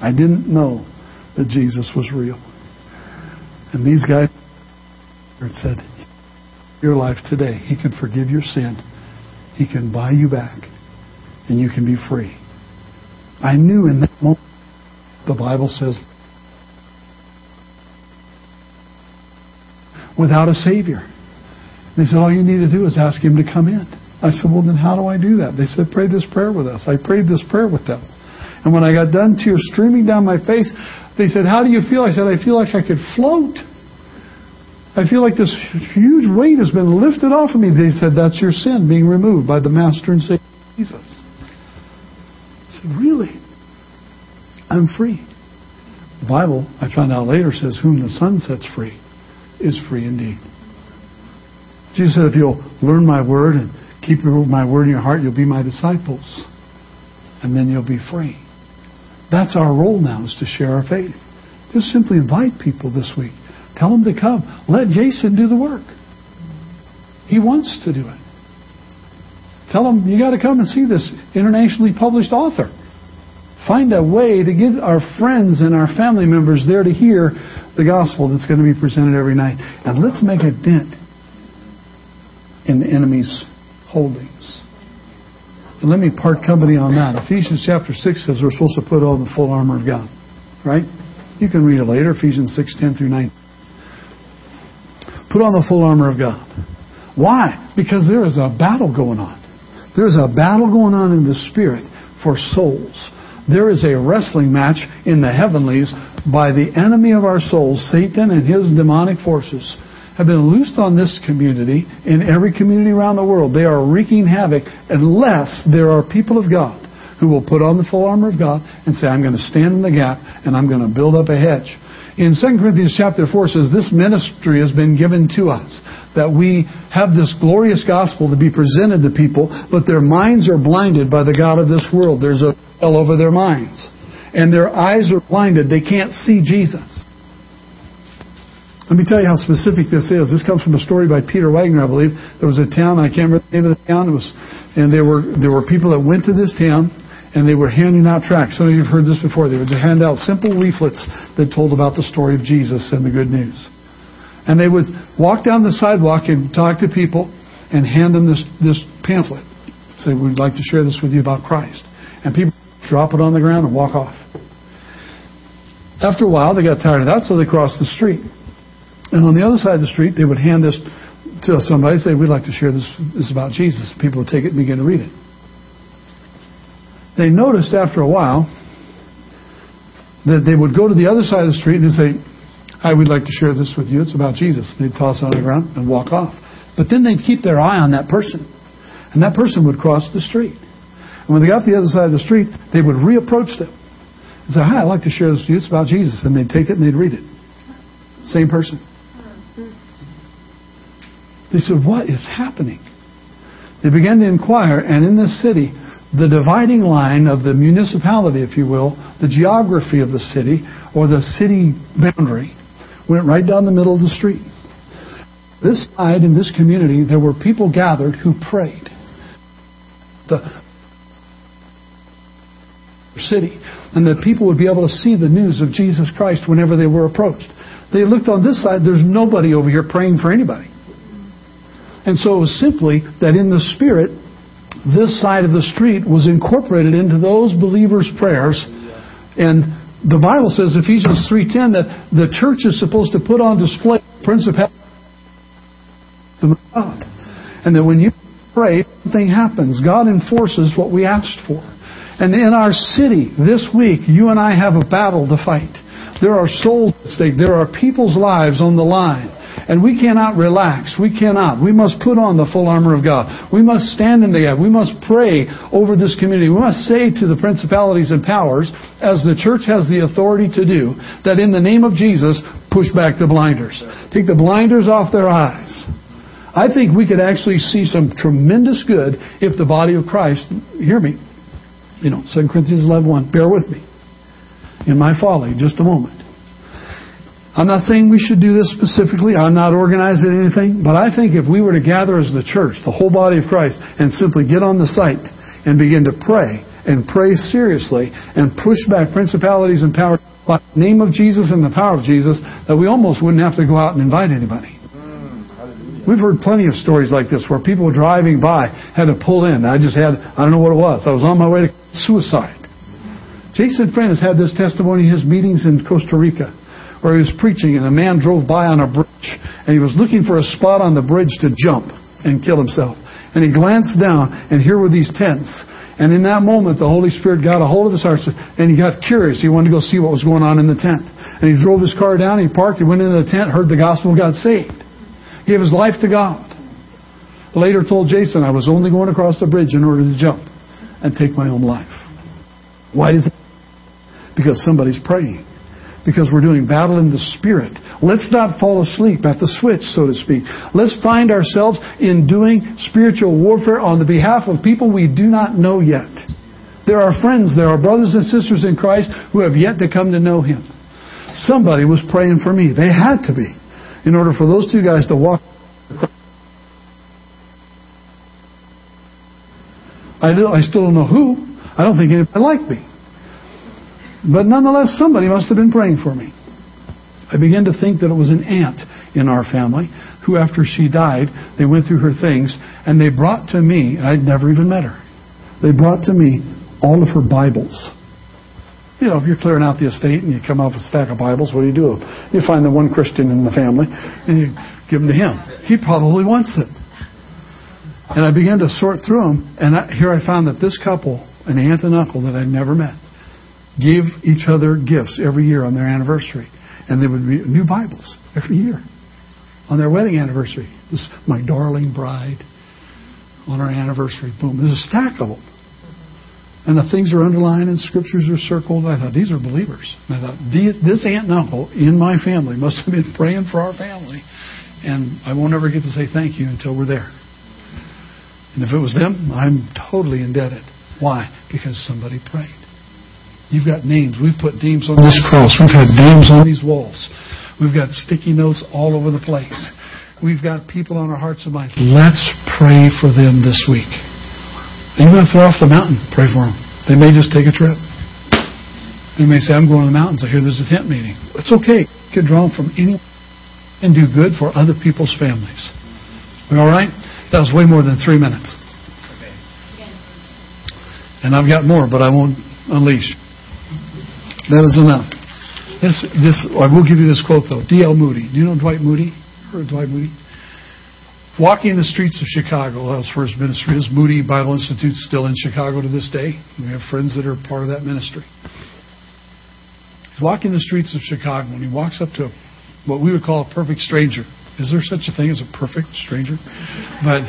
I didn't know that Jesus was real. And these guys said, Your life today, He can forgive your sin, He can buy you back, and you can be free. I knew in that moment the Bible says, without a Savior. They said, all you need to do is ask Him to come in. I said, well, then how do I do that? They said, pray this prayer with us. I prayed this prayer with them. And when I got done, tears streaming down my face, they said, how do you feel? I said, I feel like I could float. I feel like this huge weight has been lifted off of me. They said, that's your sin being removed by the Master and Savior Jesus. I said, really? I'm free. The Bible, I found out later, says, Whom the Son sets free is free indeed. Jesus said, If you'll learn my word and keep my word in your heart, you'll be my disciples. And then you'll be free. That's our role now, is to share our faith. Just simply invite people this week. Tell them to come. Let Jason do the work. He wants to do it. Tell them, you got to come and see this internationally published author find a way to get our friends and our family members there to hear the gospel that's going to be presented every night. And let's make a dent in the enemy's holdings. And let me part company on that. Ephesians chapter 6 says we're supposed to put on the full armor of God. Right? You can read it later, Ephesians 6, 10 through 9. Put on the full armor of God. Why? Because there is a battle going on. There's a battle going on in the spirit for souls. There is a wrestling match in the heavenlies by the enemy of our souls, Satan and his demonic forces, have been loosed on this community, in every community around the world. They are wreaking havoc unless there are people of God who will put on the full armor of God and say, I'm going to stand in the gap and I'm going to build up a hedge. In 2 Corinthians chapter 4 says, this ministry has been given to us, that we have this glorious gospel to be presented to people, but their minds are blinded by the God of this world. There's a veil over their minds. And their eyes are blinded. They can't see Jesus. Let me tell you how specific this is. This comes from a story by Peter Wagner, I believe. There was a town, I can't remember the name of the town. It was, and there were there were people that went to this town, and they were handing out tracts. Some of you have heard this before. They would hand out simple leaflets that told about the story of Jesus and the good news. And they would walk down the sidewalk and talk to people and hand them this this pamphlet. Say, we'd like to share this with you about Christ. And people drop it on the ground and walk off. After a while, they got tired of that, so they crossed the street. And on the other side of the street, they would hand this to somebody and say, We'd like to share this, this about Jesus. People would take it and begin to read it. They noticed after a while that they would go to the other side of the street and say, Hi, we'd like to share this with you. It's about Jesus. They'd toss it on the ground and walk off. But then they'd keep their eye on that person. And that person would cross the street. And when they got to the other side of the street, they would reapproach them and say, Hi, I'd like to share this with you. It's about Jesus. And they'd take it and they'd read it. Same person. They said, What is happening? They began to inquire, and in this city, the dividing line of the municipality, if you will, the geography of the city, or the city boundary, went right down the middle of the street. This side, in this community, there were people gathered who prayed. The city. And that people would be able to see the news of Jesus Christ whenever they were approached. They looked on this side, there's nobody over here praying for anybody. And so it was simply that in the Spirit, this side of the street was incorporated into those believers' prayers. And the Bible says, Ephesians 3.10, that the church is supposed to put on display principality of God. And that when you pray, something happens. God enforces what we asked for. And in our city this week, you and I have a battle to fight. There are souls at stake. There are people's lives on the line. And we cannot relax. We cannot. We must put on the full armor of God. We must stand in the gap. We must pray over this community. We must say to the principalities and powers, as the church has the authority to do, that in the name of Jesus, push back the blinders. Take the blinders off their eyes. I think we could actually see some tremendous good if the body of Christ, hear me, you know, 2 Corinthians 11, bear with me in my folly, just a moment. I'm not saying we should do this specifically. I'm not organizing anything. But I think if we were to gather as the church, the whole body of Christ, and simply get on the site and begin to pray, and pray seriously, and push back principalities and powers by the name of Jesus and the power of Jesus, that we almost wouldn't have to go out and invite anybody. We've heard plenty of stories like this where people driving by had to pull in. I just had, I don't know what it was. I was on my way to suicide. Jason Frenn has had this testimony in his meetings in Costa Rica where he was preaching and a man drove by on a bridge and he was looking for a spot on the bridge to jump and kill himself. And he glanced down and here were these tents. And in that moment, the Holy Spirit got a hold of his heart and he got curious. He wanted to go see what was going on in the tent. And he drove his car down, he parked, he went into the tent, heard the gospel, got saved. Gave his life to God. Later told Jason, I was only going across the bridge in order to jump and take my own life. Why does it? Because somebody's praying because we're doing battle in the spirit. Let's not fall asleep at the switch, so to speak. Let's find ourselves in doing spiritual warfare on the behalf of people we do not know yet. There are friends, there are brothers and sisters in Christ who have yet to come to know Him. Somebody was praying for me. They had to be in order for those two guys to walk. I, I still don't know who. I don't think anybody liked me. But nonetheless, somebody must have been praying for me. I began to think that it was an aunt in our family who, after she died, they went through her things and they brought to me, I'd never even met her, they brought to me all of her Bibles. You know, if you're clearing out the estate and you come with a stack of Bibles, what do you do? You find the one Christian in the family and you give them to him. He probably wants them. And I began to sort through them, and I, here I found that this couple, an aunt and uncle that I'd never met, gave each other gifts every year on their anniversary. And they would be new Bibles every year on their wedding anniversary. This is my darling bride on our anniversary. Boom. There's a stack of them. And the things are underlined and scriptures are circled. I thought, these are believers. And I thought, this aunt and uncle in my family must have been praying for our family. And I won't ever get to say thank you until we're there. And if it was them, I'm totally indebted. Why? Because somebody prayed. You've got names. We've put names on this cross. We've had names on these walls. We've got sticky notes all over the place. We've got people on our hearts and minds. Let's pray for them this week. Even if they're off the mountain, pray for them. They may just take a trip. They may say, I'm going to the mountains. I hear there's a tent meeting. It's okay. You can draw them from any and do good for other people's families. We all right? That was way more than three minutes. And I've got more, but I won't unleash. That is enough. This, this, I will give you this quote though. D.L. Moody. Do you know Dwight Moody? Heard Dwight Moody? Walking the streets of Chicago, that was his ministry is. Moody Bible Institute still in Chicago to this day. We have friends that are part of that ministry. He's walking the streets of Chicago and he walks up to what we would call a perfect stranger. Is there such a thing as a perfect stranger? But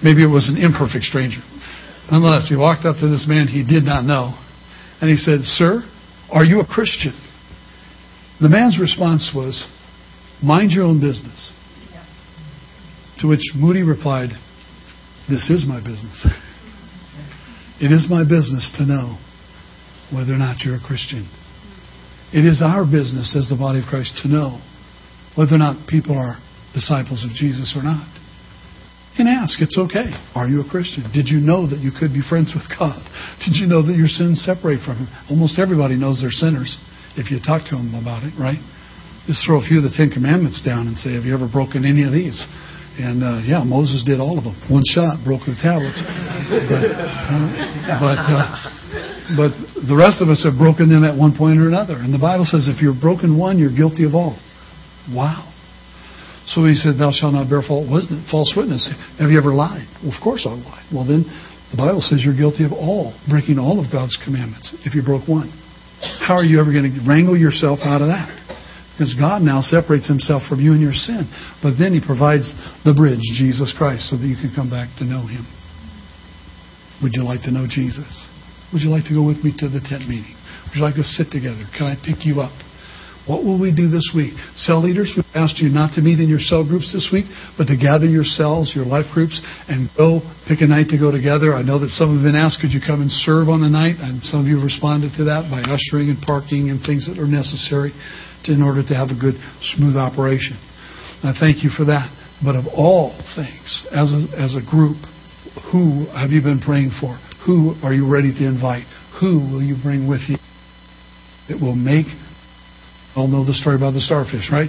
maybe it was an imperfect stranger. Nonetheless, he walked up to this man he did not know and he said, Sir, are you a Christian? The man's response was, Mind your own business. To which Moody replied, This is my business. It is my business to know whether or not you're a Christian. It is our business as the body of Christ to know whether or not people are disciples of Jesus or not. And ask, it's okay. Are you a Christian? Did you know that you could be friends with God? Did you know that your sins separate from Him? Almost everybody knows they're sinners if you talk to them about it, right? Just throw a few of the Ten Commandments down and say, Have you ever broken any of these? And uh, yeah, Moses did all of them. One shot, broke the tablets. but uh, but, uh, but the rest of us have broken them at one point or another. And the Bible says if you've broken one, you're guilty of all. Wow. So he said, Thou shalt not bear false witness. Have you ever lied? Well, of course I lied. Well, then the Bible says you're guilty of all, breaking all of God's commandments if you broke one. How are you ever going to wrangle yourself out of that? Because God now separates himself from you and your sin. But then he provides the bridge, Jesus Christ, so that you can come back to know him. Would you like to know Jesus? Would you like to go with me to the tent meeting? Would you like to sit together? Can I pick you up? What will we do this week? Cell leaders, we asked you not to meet in your cell groups this week, but to gather your cells, your life groups, and go pick a night to go together. I know that some have been asked, could you come and serve on a night? And some of you responded to that by ushering and parking and things that are necessary in order to have a good, smooth operation. I thank you for that. But of all things, as a, as a group, who have you been praying for? Who are you ready to invite? Who will you bring with you? It will make all know the story about the starfish, right?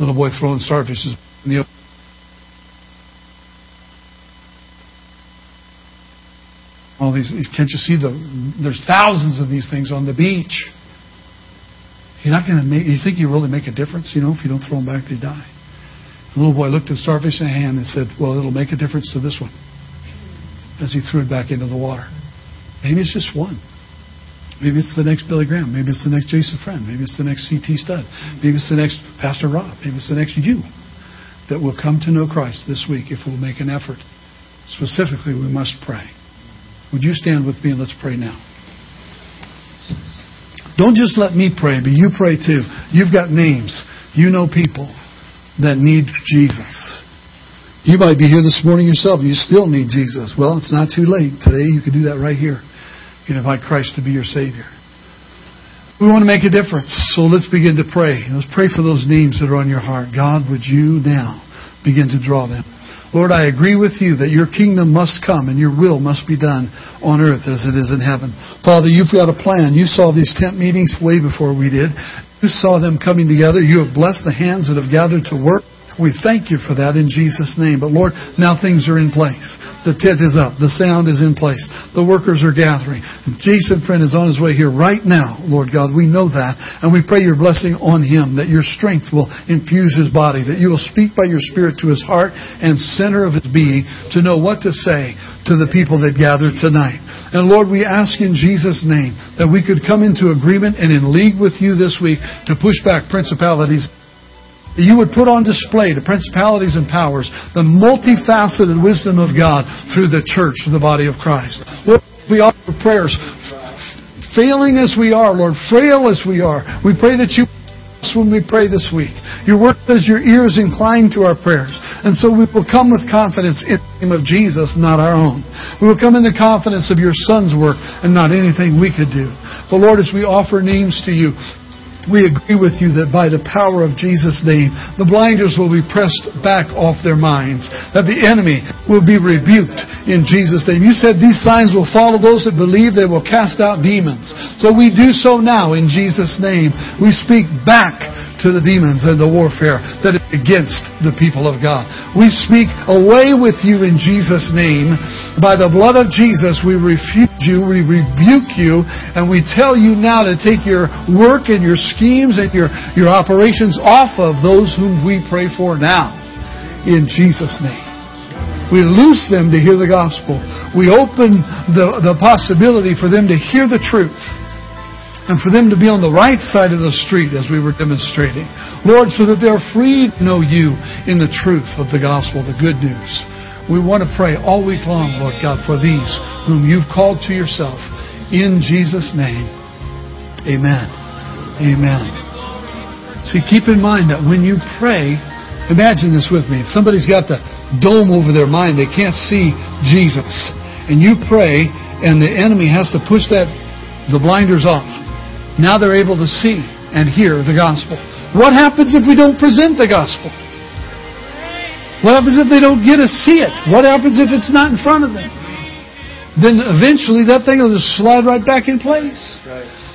Little boy throwing starfishes in the. All these, can't you see the? There's thousands of these things on the beach. You're not going to make. You think you really make a difference? You know, if you don't throw them back, they die. The little boy looked at starfish in the hand and said, "Well, it'll make a difference to this one." As he threw it back into the water. Maybe it's just one. Maybe it's the next Billy Graham. Maybe it's the next Jason Frenn. Maybe it's the next C.T. Studd. Maybe it's the next Pastor Rob. Maybe it's the next you that will come to know Christ this week if we'll make an effort. Specifically, we must pray. Would you stand with me and let's pray now? Don't just let me pray, but you pray too. You've got names. You know people that need Jesus. You might be here this morning yourself. You still need Jesus. Well, it's not too late. Today you can do that right here. You can invite Christ to be your Savior. We want to make a difference, so let's begin to pray. Let's pray for those names that are on your heart. God, would you now begin to draw them? Lord, I agree with you that your kingdom must come and your will must be done on earth as it is in heaven. Father, you've got a plan. You saw these tent meetings way before we did. You saw them coming together. You have blessed the hands that have gathered to work. We thank you for that in Jesus' name. But Lord, now things are in place. The tent is up. The sound is in place. The workers are gathering. Jason Frenn is on his way here right now, Lord God. We know that. And we pray your blessing on him, that your strength will infuse his body, that you will speak by your spirit to his heart and center of his being to know what to say to the people that gather tonight. And Lord, we ask in Jesus' name that we could come into agreement and in league with you this week to push back principalities that you would put on display to principalities and powers the multifaceted wisdom of God through the church, the body of Christ. Lord, we offer prayers. Failing as we are, Lord, frail as we are, we pray that you when we pray this week. Your word says your ears incline to our prayers. And so we will come with confidence in the name of Jesus, not our own. We will come in the confidence of your Son's work and not anything we could do. But Lord, as we offer names to you, we agree with you that by the power of Jesus' name, the blinders will be pressed back off their minds, that the enemy will be rebuked in Jesus' name. You said these signs will follow those that believe they will cast out demons. So we do so now in Jesus' name. We speak back to the demons and the warfare that is against the people of God. We speak away with you in Jesus' name. By the blood of Jesus, we refuse you, we rebuke you, and we tell you now to take your work and your schemes and your, your operations off of those whom we pray for now. In Jesus' name. We loose them to hear the gospel. We open the, the possibility for them to hear the truth and for them to be on the right side of the street as we were demonstrating. Lord, so that they're free to know you in the truth of the gospel, the good news. We want to pray all week long, Lord God, for these whom you've called to yourself. In Jesus' name, amen. Amen. See, keep in mind that when you pray, imagine this with me. Somebody's got the dome over their mind. They can't see Jesus. And you pray, and the enemy has to push that, the blinders off. Now they're able to see and hear the gospel. What happens if we don't present the gospel? What happens if they don't get to see it? What happens if it's not in front of them? Then eventually that thing will just slide right back in place.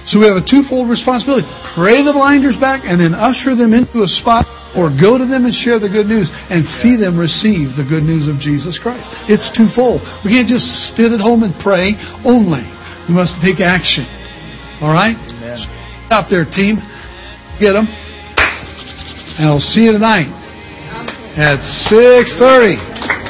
So we have a twofold responsibility. Pray the blinders back and then usher them into a spot or go to them and share the good news and see them receive the good news of Jesus Christ. It's twofold. We can't just sit at home and pray only. We must take action. All right? Stop there, team. Get them. And I'll see you tonight at 6.30.